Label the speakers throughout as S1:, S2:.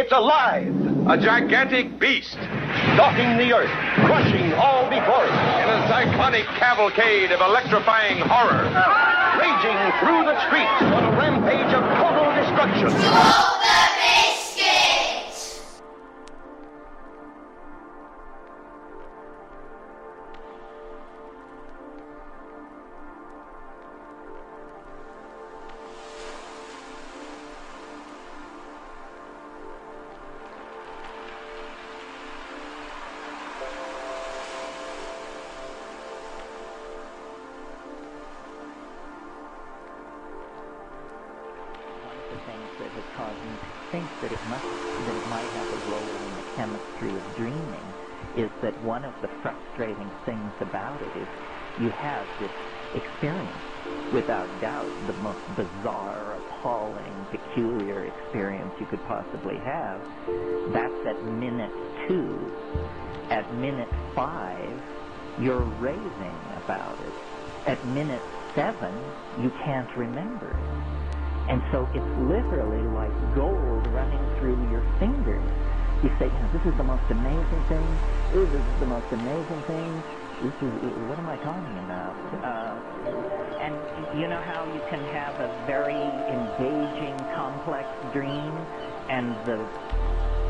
S1: It's alive.
S2: A gigantic beast.
S1: Stalking the earth, crushing all before it.
S2: In a cyclonic cavalcade of electrifying horror.
S1: Raging through the streets on a rampage of total destruction.
S3: This is the most amazing thing. Ooh, this is the most amazing thing. This is, what am I talking about? Uh, and you know how you can have a very engaging, complex dream and the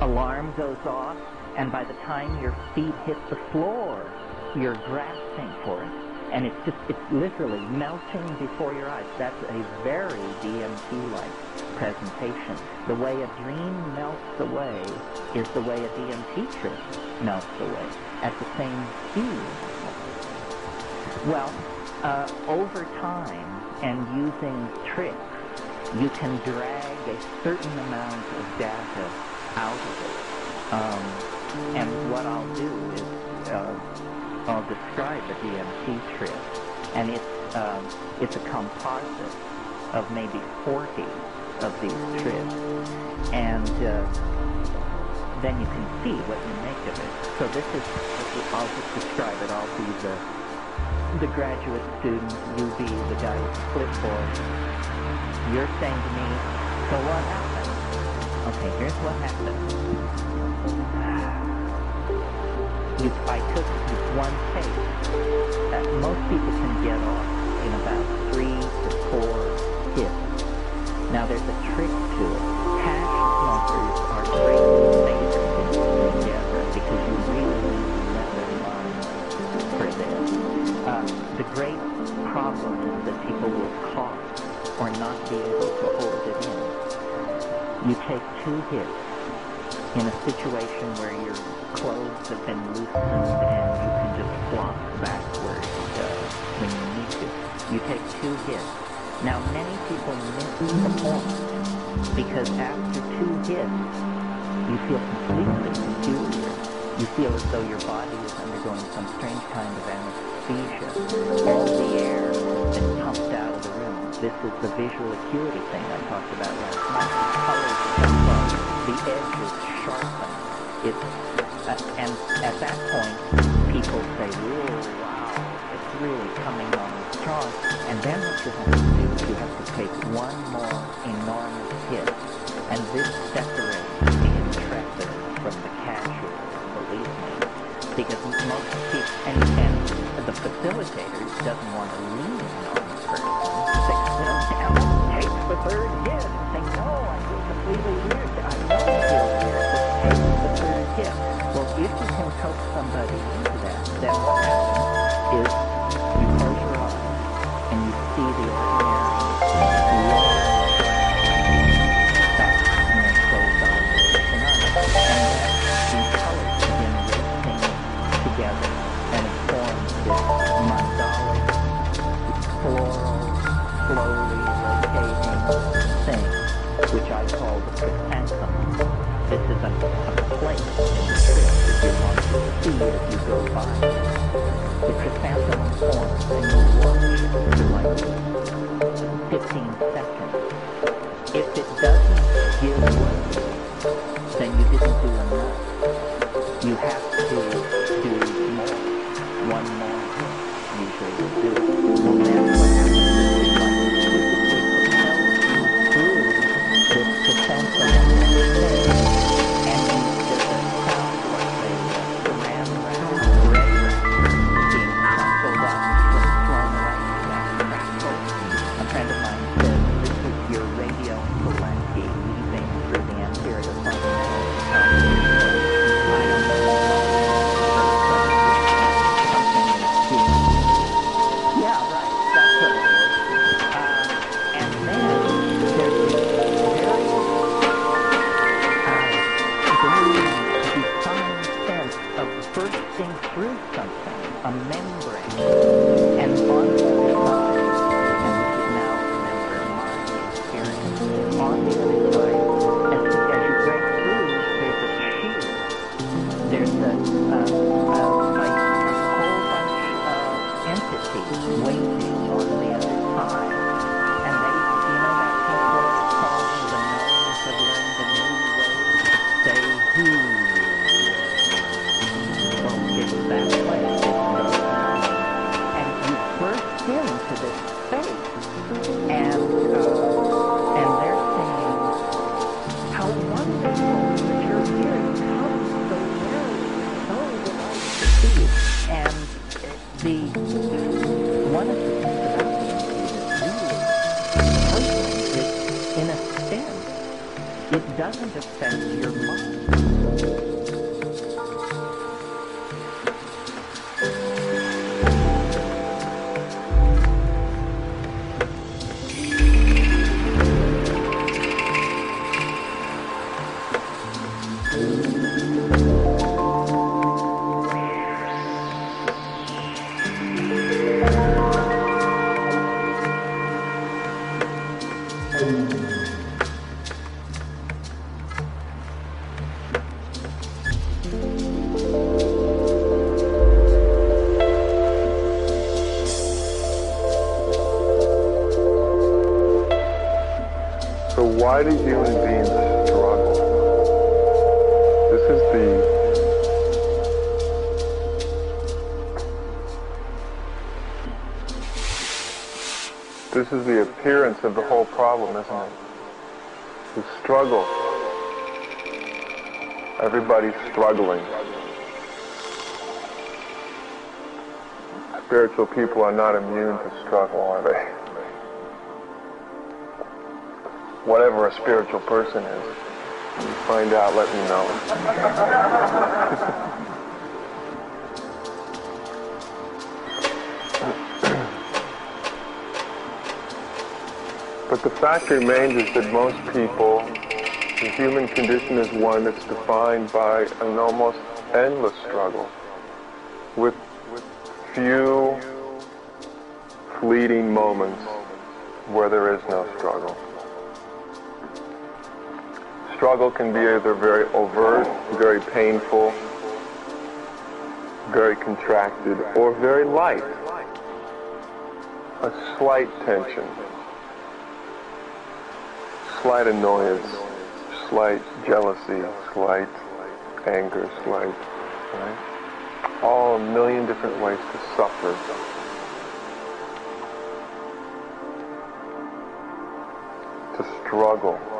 S3: alarm goes off and by the time your feet hit the floor, you're grasping for it and it's just it's literally melting before your eyes. That's a very DMT-like presentation. The way a dream melts away is the way a DMT trip melts away at the same speed. Well, uh, over time and using tricks, you can drag a certain amount of data out of it. Um, and what I'll do is uh, I'll describe a DMT trip, and it's um, it's a composite of maybe 40 of these trips, and uh, then you can see what you make of it. So this is I'll just describe it. I'll be the the graduate student, you be the guy with the clipboard. You're saying to me, so what happened? Okay, here's what happened. You, I took one take that most people can get off in about three to four hits. Now there's a trick to it. Hash smokers are great at things together because you really need to let for this. Uh, the great problem is that people will cough or not be able to hold it in. You take two hits in a situation where your clothes have been loosened and you can just flop backward uh, when you need to. You take two hits. Now, many people miss the point because after two hits, you feel completely peculiar. You feel as though your body is undergoing some strange kind of anesthesia. All the air has been pumped out of the room. This is the visual acuity thing I talked about last night. The colors jump up. The edges sharpen. It's, uh, and at that point, people say, "Whoa, wow, it's really coming on strong." And then what you have to do is you have to take one more enormous hit, and this separates the intrepid from the casual. Believe me, because most people and, and the facilitator doesn't want to lean on the person. You know, damn take the third hit. And say, no, I feel completely weird. I I feel weird. Take the third hit. Well, if you can coax somebody into that, then what happens is Is a, a place in the trip that you want to see as you go by. The chrysanthemum forms and you watch for like 15 seconds.
S4: Why do human beings struggle? This is the This is the appearance of the whole problem, isn't it? The struggle. Everybody's struggling. Spiritual people are not immune to struggle, are they? Whatever a spiritual person is. Find out, let me know. but the fact remains is that most people, the human condition is one that's defined by an almost endless struggle with few fleeting moments where there is no struggle struggle can be either very overt, very painful, very contracted, or very light. A slight tension, slight annoyance, slight jealousy, slight anger, slight, right? All a million different ways to suffer. To struggle.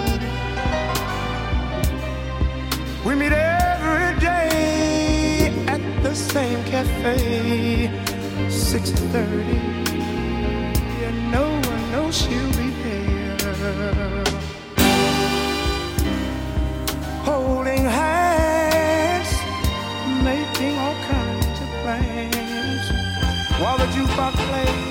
S5: We meet every day at the same cafe, 6:30. And no one knows she'll be there. Holding hands, making all kinds of plans. While the jukebox plays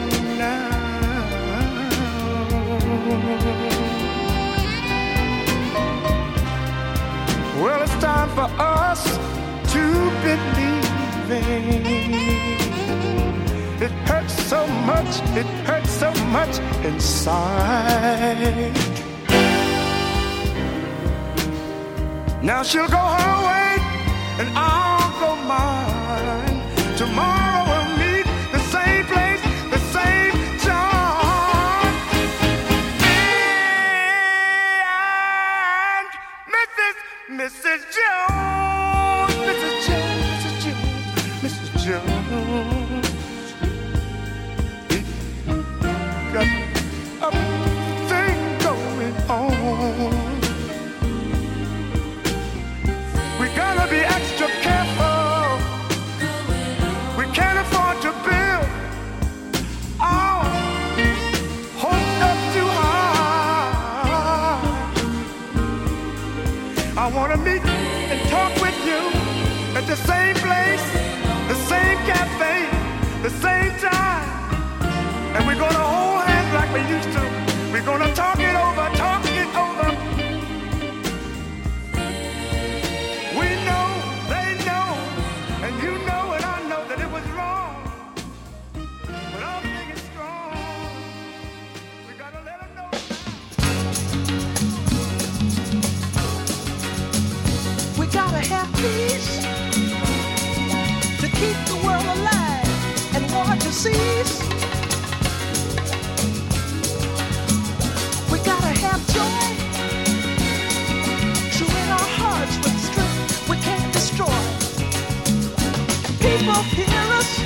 S5: Well, it's time for us to believe it. Hurts so much, it hurts so much inside. Now she'll go her way, and I'll go mine. Tomorrow. This is to meet and talk with you at the same place, the same cafe, the same time. And we're gonna hold hands like we used to. We're gonna talk.
S6: peace to keep the world alive and war to cease. We gotta have joy, in our hearts with strength we can't destroy. People hear us.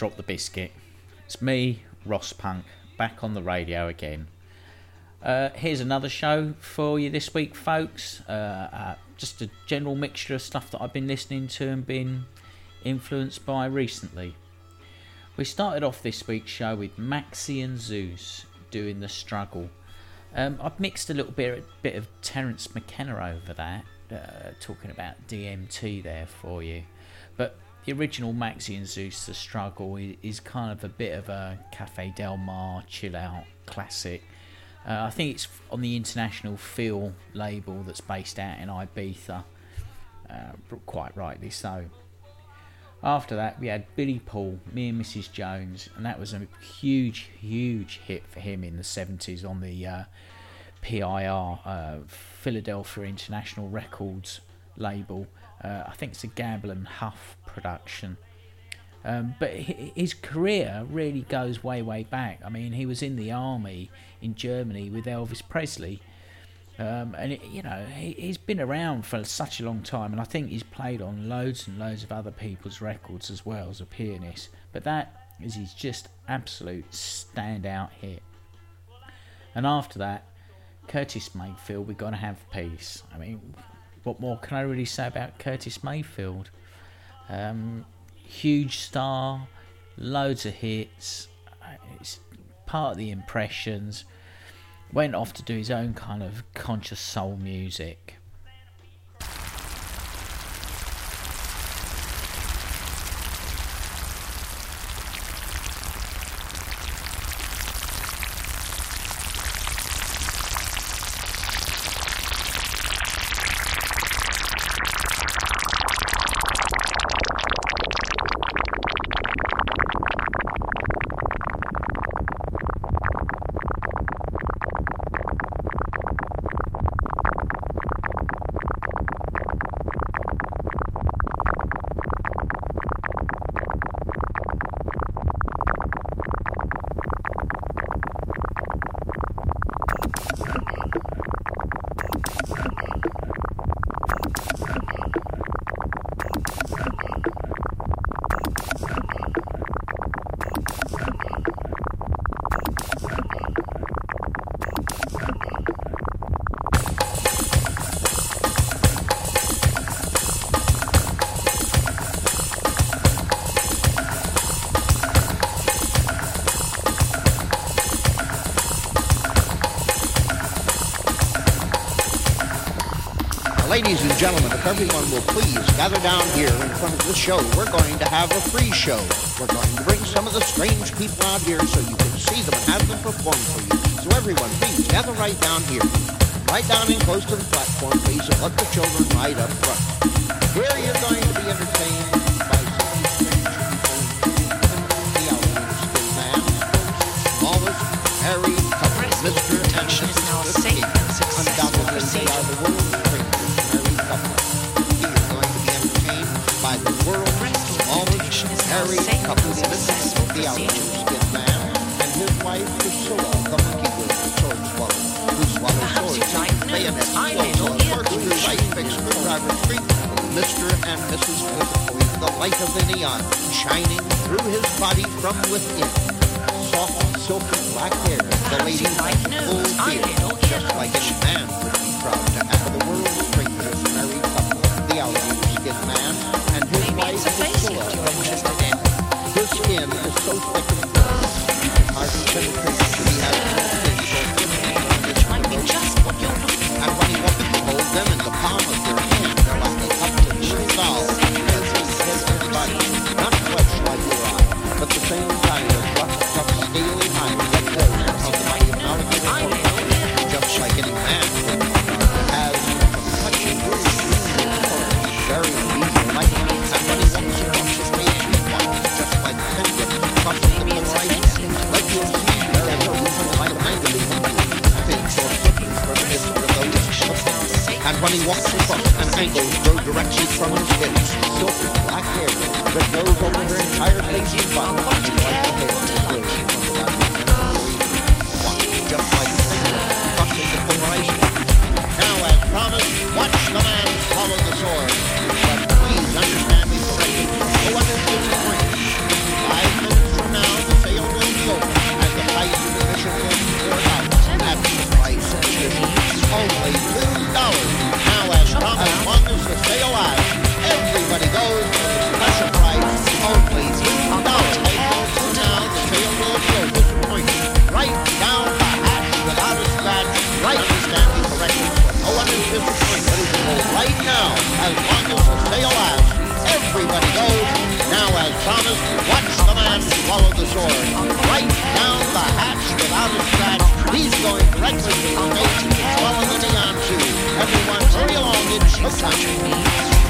S7: Drop the Biscuit. It's me, Ross Punk, back on the radio again. Uh, here's another show for you this week, folks. Uh, uh, just a general mixture of stuff that I've been listening to and been influenced by recently. We started off this week's show with Maxxi and Zeus doing The Struggle. Um, I've mixed a little bit, bit of Terence McKenna over that, uh, talking about DMT there for you. But the original Maxxi and Zeus, The Struggle, is kind of a bit of a Cafe Del Mar chill out classic. Uh, I think it's on the International Feel label that's based out in Ibiza, uh, quite rightly so. After that, we had Billy Paul, Me and Mrs. Jones, and that was a huge, huge hit for him in the 70s on the uh, PIR, uh, Philadelphia International Records label. Uh, I think it's a Gamble and Huff production. Um, but his career really goes way, way back. I mean, he was in the army in Germany with Elvis Presley. Um, and it, you know he, he's been around for such a long time, and I think he's played on loads and loads of other people's records as well as a pianist. But that is his just absolute standout hit. And after that, Curtis Mayfield, We've got to have peace. I mean, what more can I really say about Curtis Mayfield? Um, huge star, loads of hits. uh, It's part of the impressions. Went off to do his own kind of conscious soul music.
S8: Everyone will please gather down here in front of the show, we're going to have a free show. We're going to bring some of the strange people out here so you can see them and have them perform for you. So everyone, please gather right down here. Right down in close to the platform, please, and let the children right up front. the altitude skid man and his wife Priscilla, the monkey with who swords, driver,
S9: street
S8: Mr. and Mrs. Witherspoon, the light of the neon, shining through his body from within. Soft, silky black hair, the lady like full beard, just like any man would be proud to have the world's strangest married couple, the man and his wife Priscilla, the monkey so thick and firm, you can hardly penetrate it. He has no fins or and when he wants to hold them in the palm of your slipping. And when he walks across, an angle directly from his hips, silky black hair that goes over her entire face and body, everybody goes. Now, as promised, watch the man swallow the sword. Right down the hatch without a scratch. He's going directly to the stage to swallow the neon tube. Everyone, hurry along. It's showtime.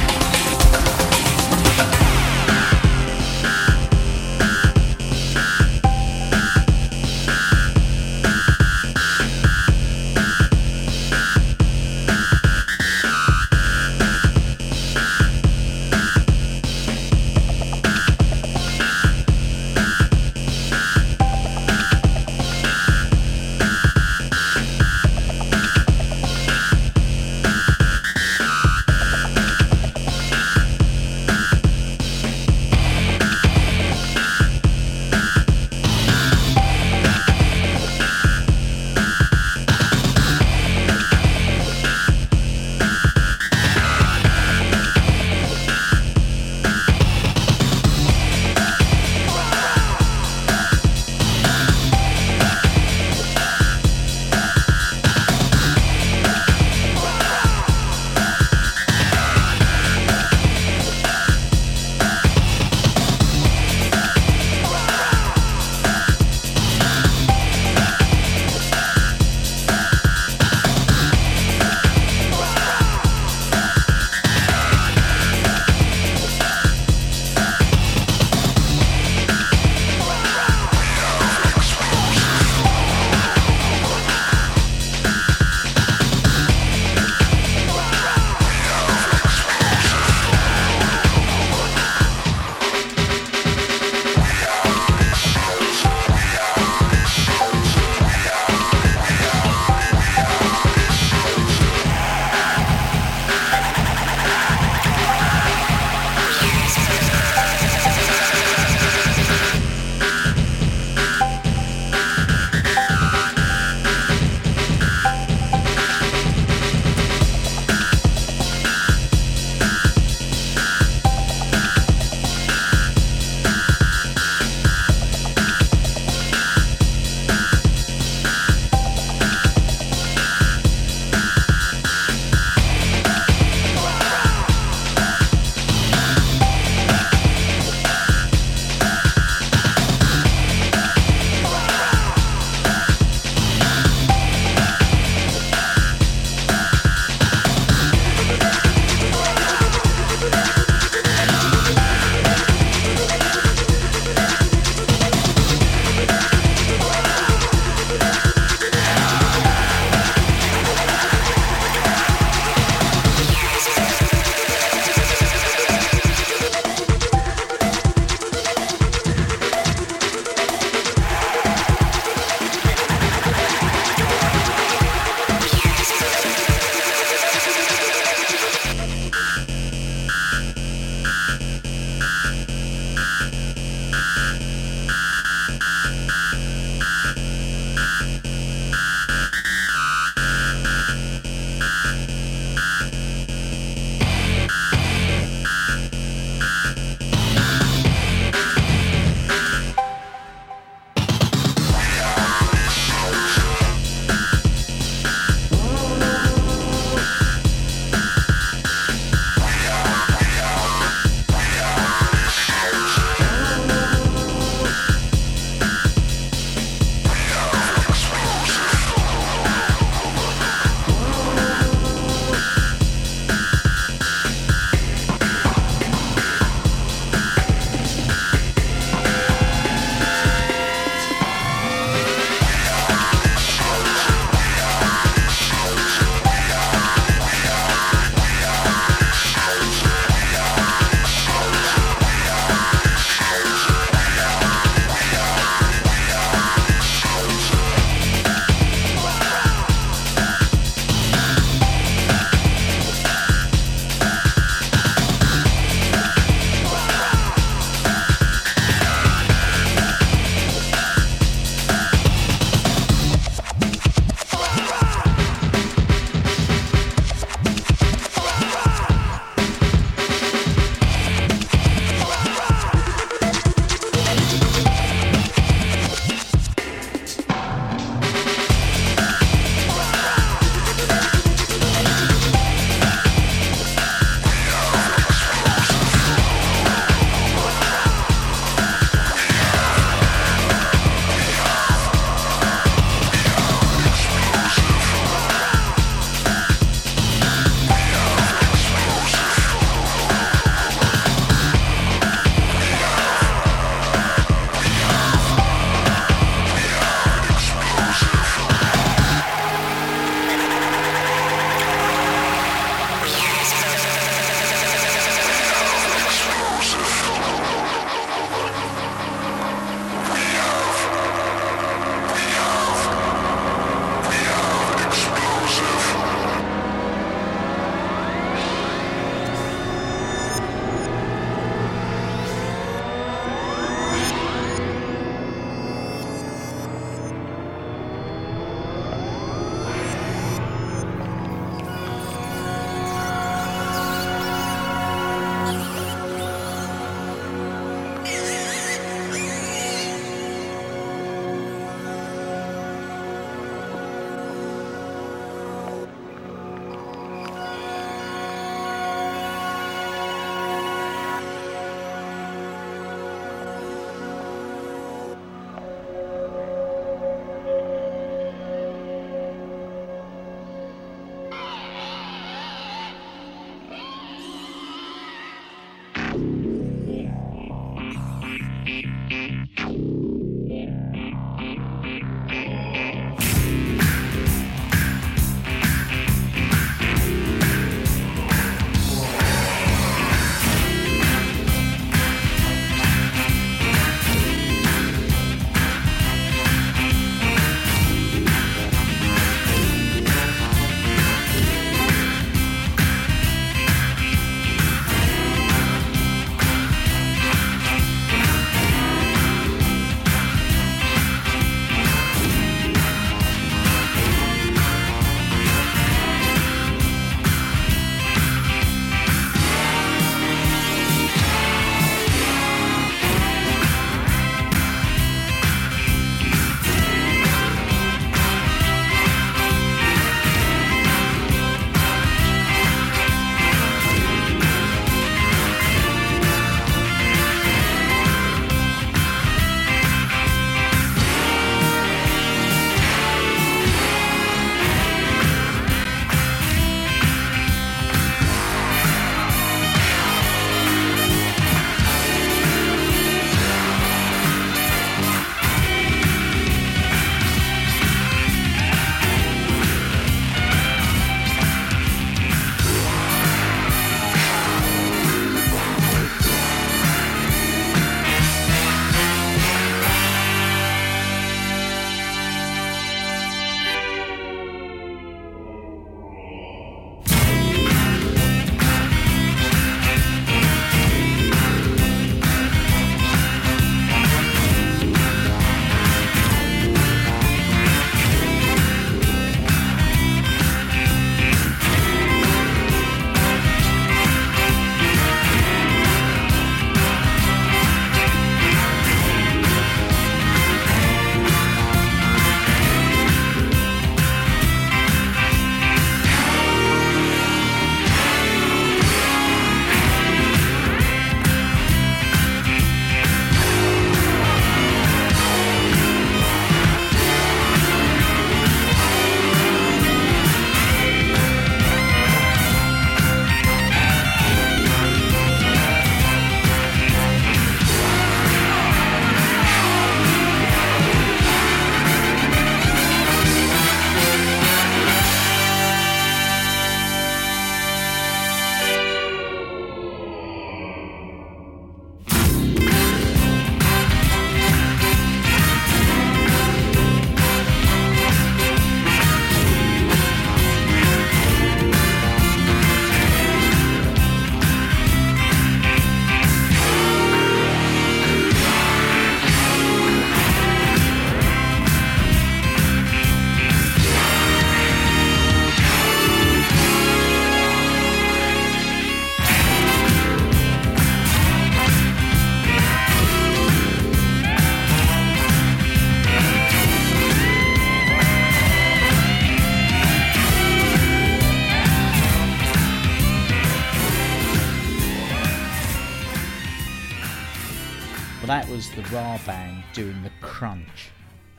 S7: The Rah Band doing the Crunch.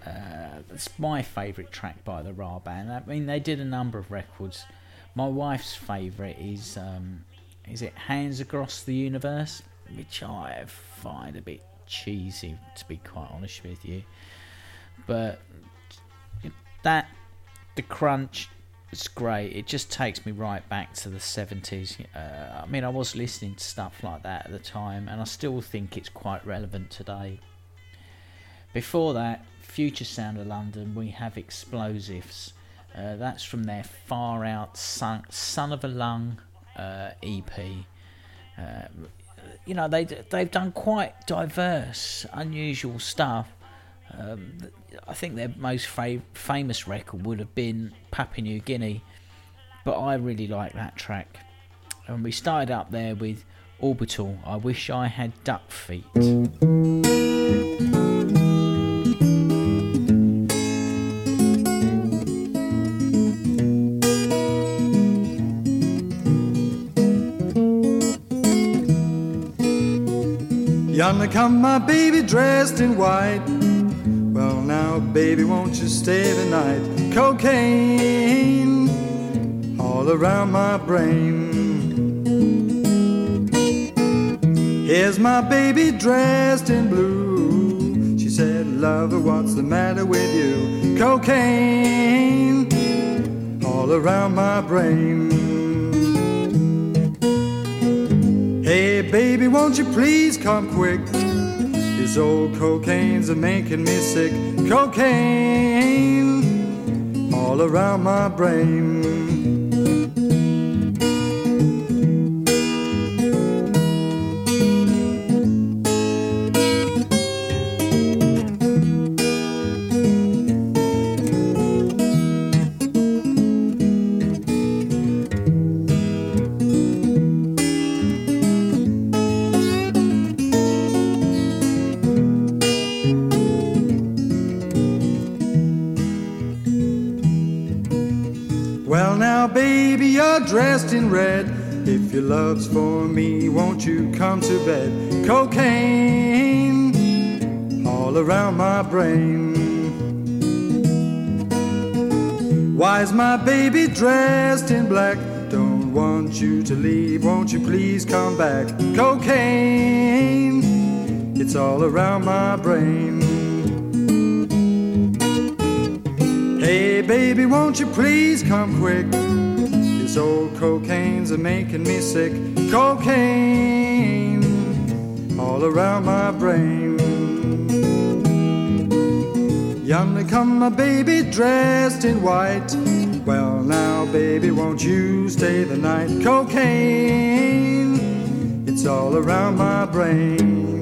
S7: Uh, that's my favourite track by the Rah Band. I mean, they did a number of records. My wife's favourite is um, is it Hands Across the Universe, which I find a bit cheesy to be quite honest with you. But that the crunch it's great. It just takes me right back to the 70s. Uh, I mean, I was listening to stuff like that at the time, and I still think it's quite relevant today. Before that, Future Sound of London, we have Explosives. Uh, that's from their Far Out Son, Son of a Lung uh, EP. Uh, you know, they, they've done quite diverse, unusual stuff. Um, I think their most fa- famous record would have been Papua New Guinea, but I really like that track. And we started up there with Orbital. I wish I had duck feet.
S9: Yonder come my baby dressed in white. Well, now, baby, won't you stay the night? Cocaine all around my brain. Here's my baby dressed in blue. She said, Lover, what's the matter with you? Cocaine all around my brain. Hey, baby, won't you please come quick? This old cocaine's a making me sick. Cocaine all around my brain. In red. If your love's for me, won't you come to bed? Cocaine all around my brain. Why's my baby dressed in black? Don't want you to leave, won't you please come back? Cocaine, it's all around my brain. Hey, baby, won't you please come quick? Old cocaine's making me sick. Cocaine all around my brain. Yonder come my baby dressed in white. Well, now, baby, won't you stay the night? Cocaine, it's all around my brain.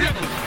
S10: Hey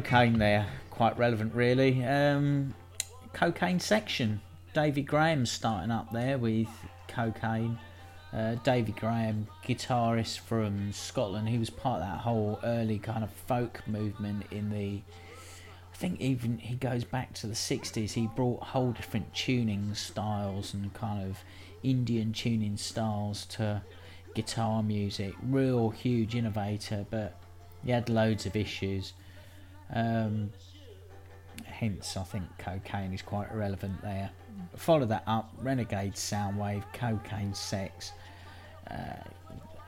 S10: cocaine
S7: there, quite relevant really. Um, cocaine section. Davy Graham starting up there with cocaine. Uh, Davy Graham, guitarist from Scotland, he was part of that whole early kind of folk movement in the. I think even he goes back to the 60s. He brought whole different tuning styles and kind of Indian tuning styles to guitar music. Real huge innovator, but he had loads of issues. Um, hence, I think cocaine is quite relevant there. Follow that up Renegade Soundwave, Cocaine Sex. Uh,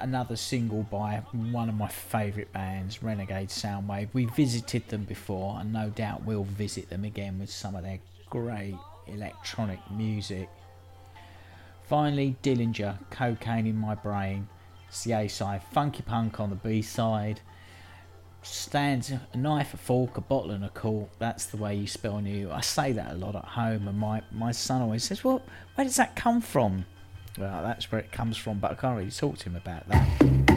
S7: another single by one of my favourite bands, Renegade Soundwave. We visited them before, and no doubt we'll visit them again with some of their great electronic music. Finally, Dillinger, Cocaine in My Brain. It's the A side. Funky Punk on the B side. Stands a knife, a fork, a bottle, and a cork. That's the way you spell new. I say that a lot at home, and my, my son always says, Well, where does that come from? Well, that's where it comes from, but I can't really talk to him about that.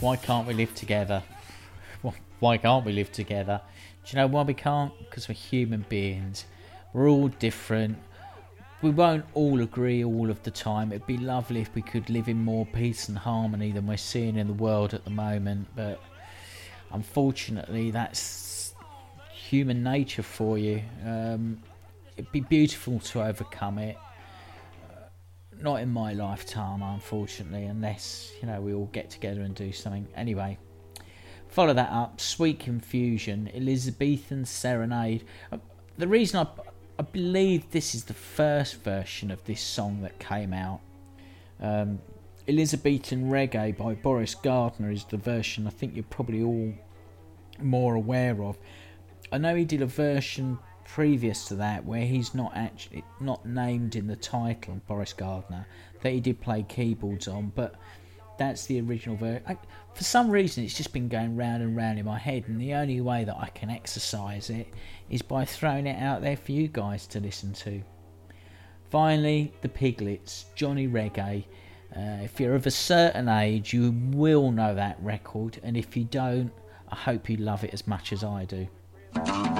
S6: Why can't we live together? Why can't we live together?
S7: Do you know why we can't? Because we're human beings. We're all different. We won't all agree all of the time. It'd be lovely if we could live in more peace and harmony than we're seeing in the world at the moment, but unfortunately, that's human nature for you. Um, it'd be beautiful to overcome it. Not in my lifetime, unfortunately, unless you know we all get together and do something. Anyway, follow that up. Sweet Confusion, Elizabethan Serenade. Uh, The reason I, I believe this is the first version of this song that came out. Um, Elizabethan Reggae by Boris Gardiner is the version I think you're probably all more aware of. I know he did a version previous to that where he's not actually not named in the title Boris Gardiner that he did play keyboards on, but that's the original version. For some reason, it's just been going round and round in my head, and the only way that I can exercise it is by throwing it out there for you guys to listen to. Finally, the Piglets, Johnny Reggae. Uh, if you're of a certain age, you will know that record, and if you don't, I hope you love it as much as I do.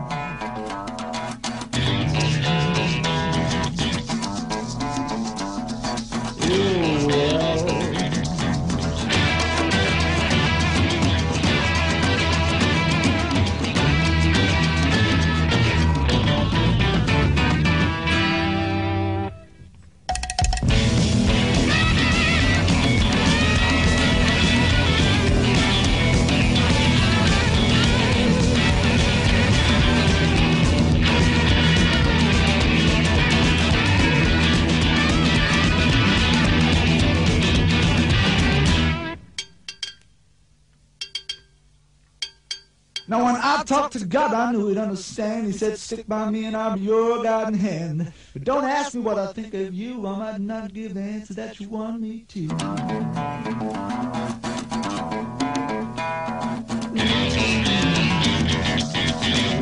S11: to God, I knew he'd understand. He said, Stick by me and I'll be your guiding hand. But don't ask me what I think of you. I might not give the answer that you want me to.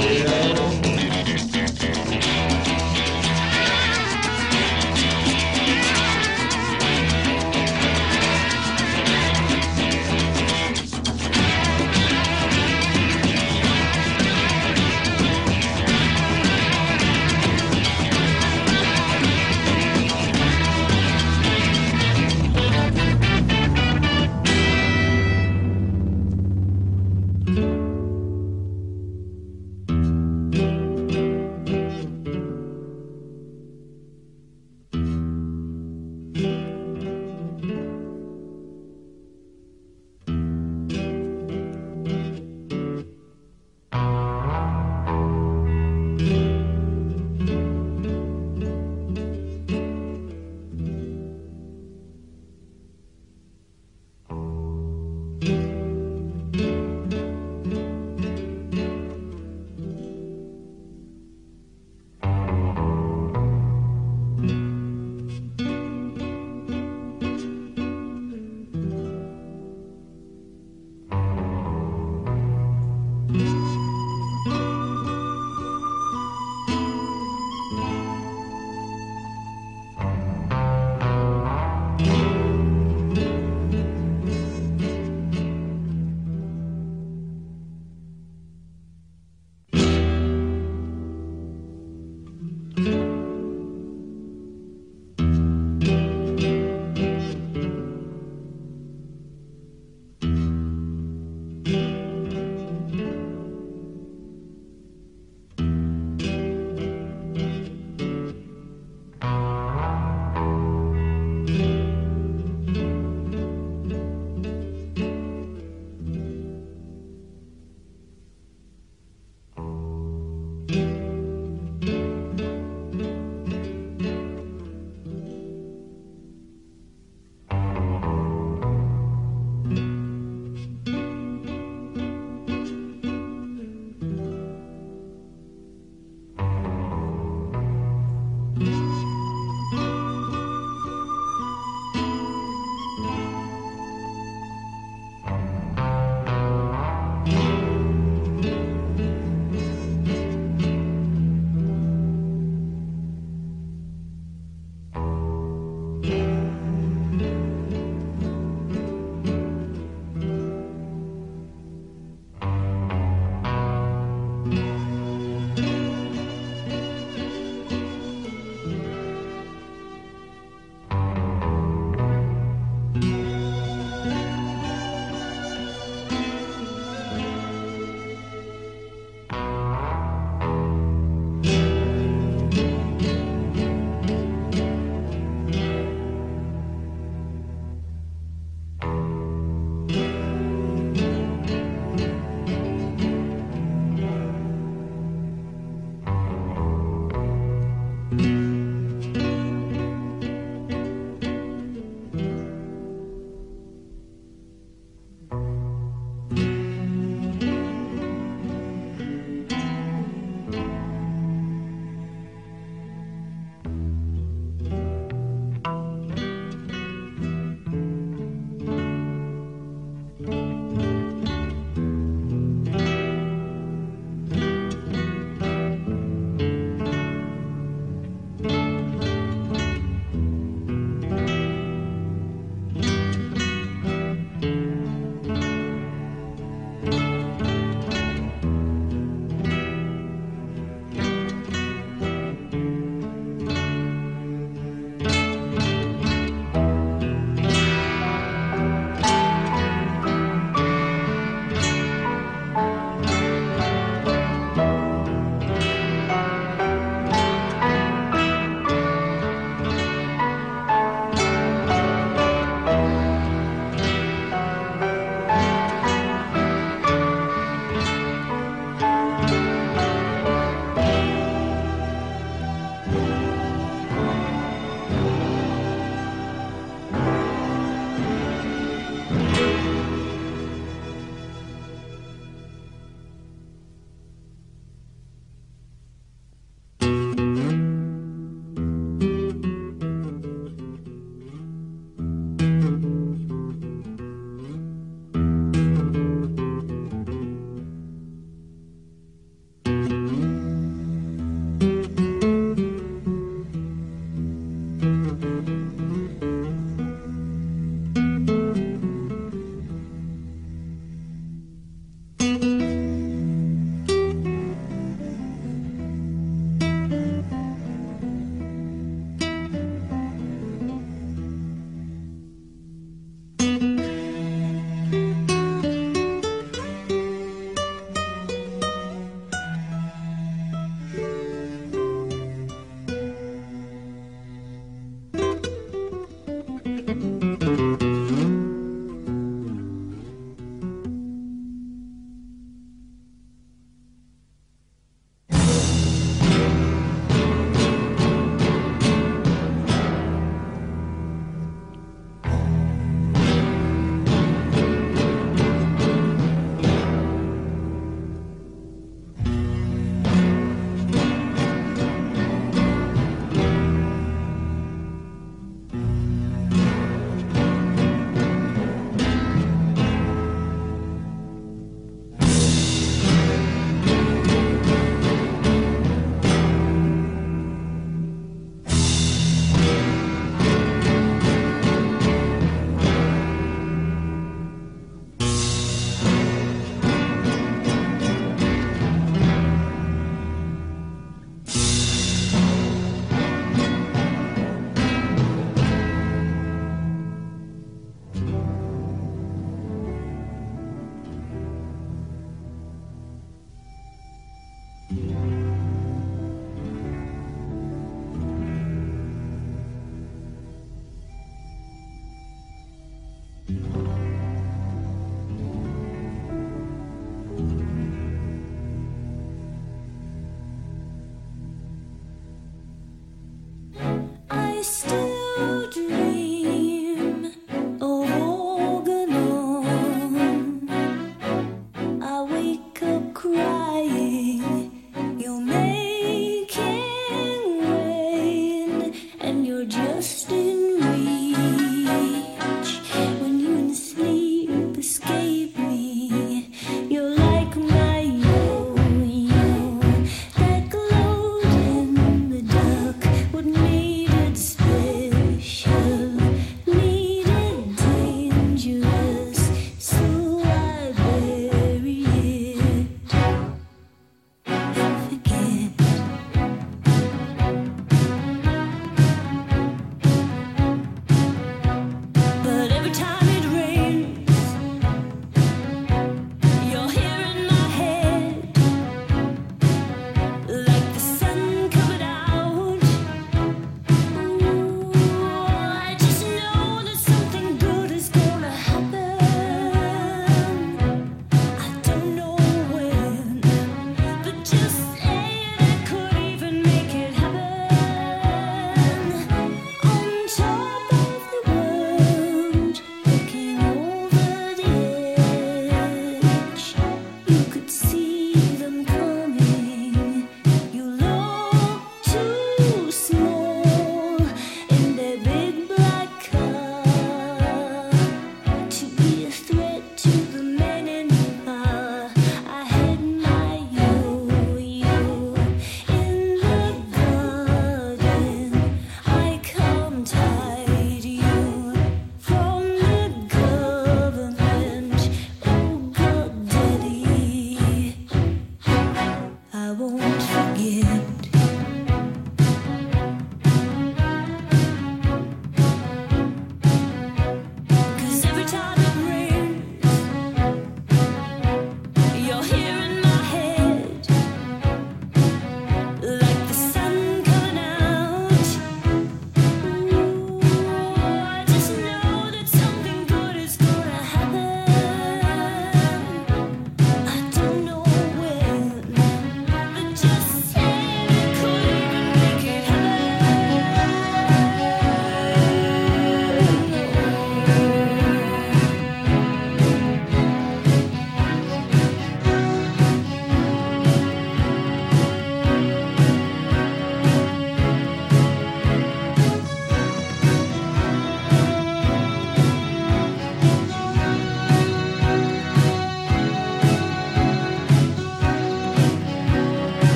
S12: Yeah.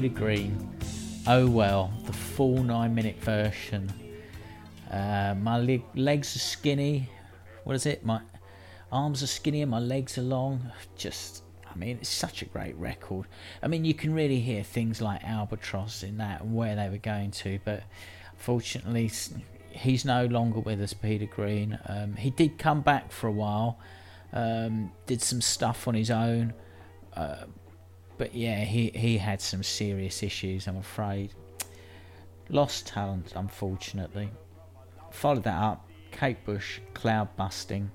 S7: Peter Green. Oh well, the full nine minute version. Uh, my leg, legs are skinny. What is it? My arms are skinny and my legs are long. Just, I mean, it's such a great record. I mean, you can really hear things like Albatross in that and where they were going to, but fortunately, he's no longer with us, Peter Green. Um, he did come back for a while, um, did some stuff on his own, uh, but yeah, he, he had some serious issues, I'm afraid. Lost talent, unfortunately. Followed that up, Kate Bush, Cloudbusting.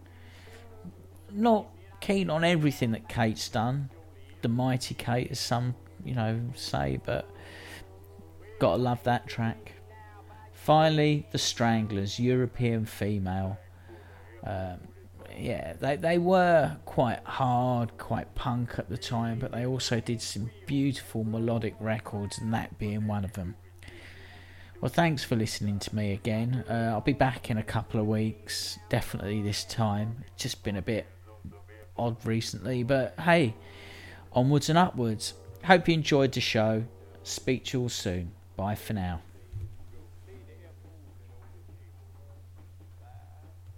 S7: Not keen on everything that Kate's done. The mighty Kate, as some, you know, say, but gotta love that track. Finally, the Stranglers, European female. Um, yeah, they they were quite hard, quite punk at the time, but they also did some beautiful melodic records, and that being one of them. Well, thanks for listening to me again. Uh, I'll be back in a couple of weeks, definitely this time. It's just been a bit odd recently, but hey, onwards and upwards. Hope you enjoyed the show. Speak to you all soon. Bye for now.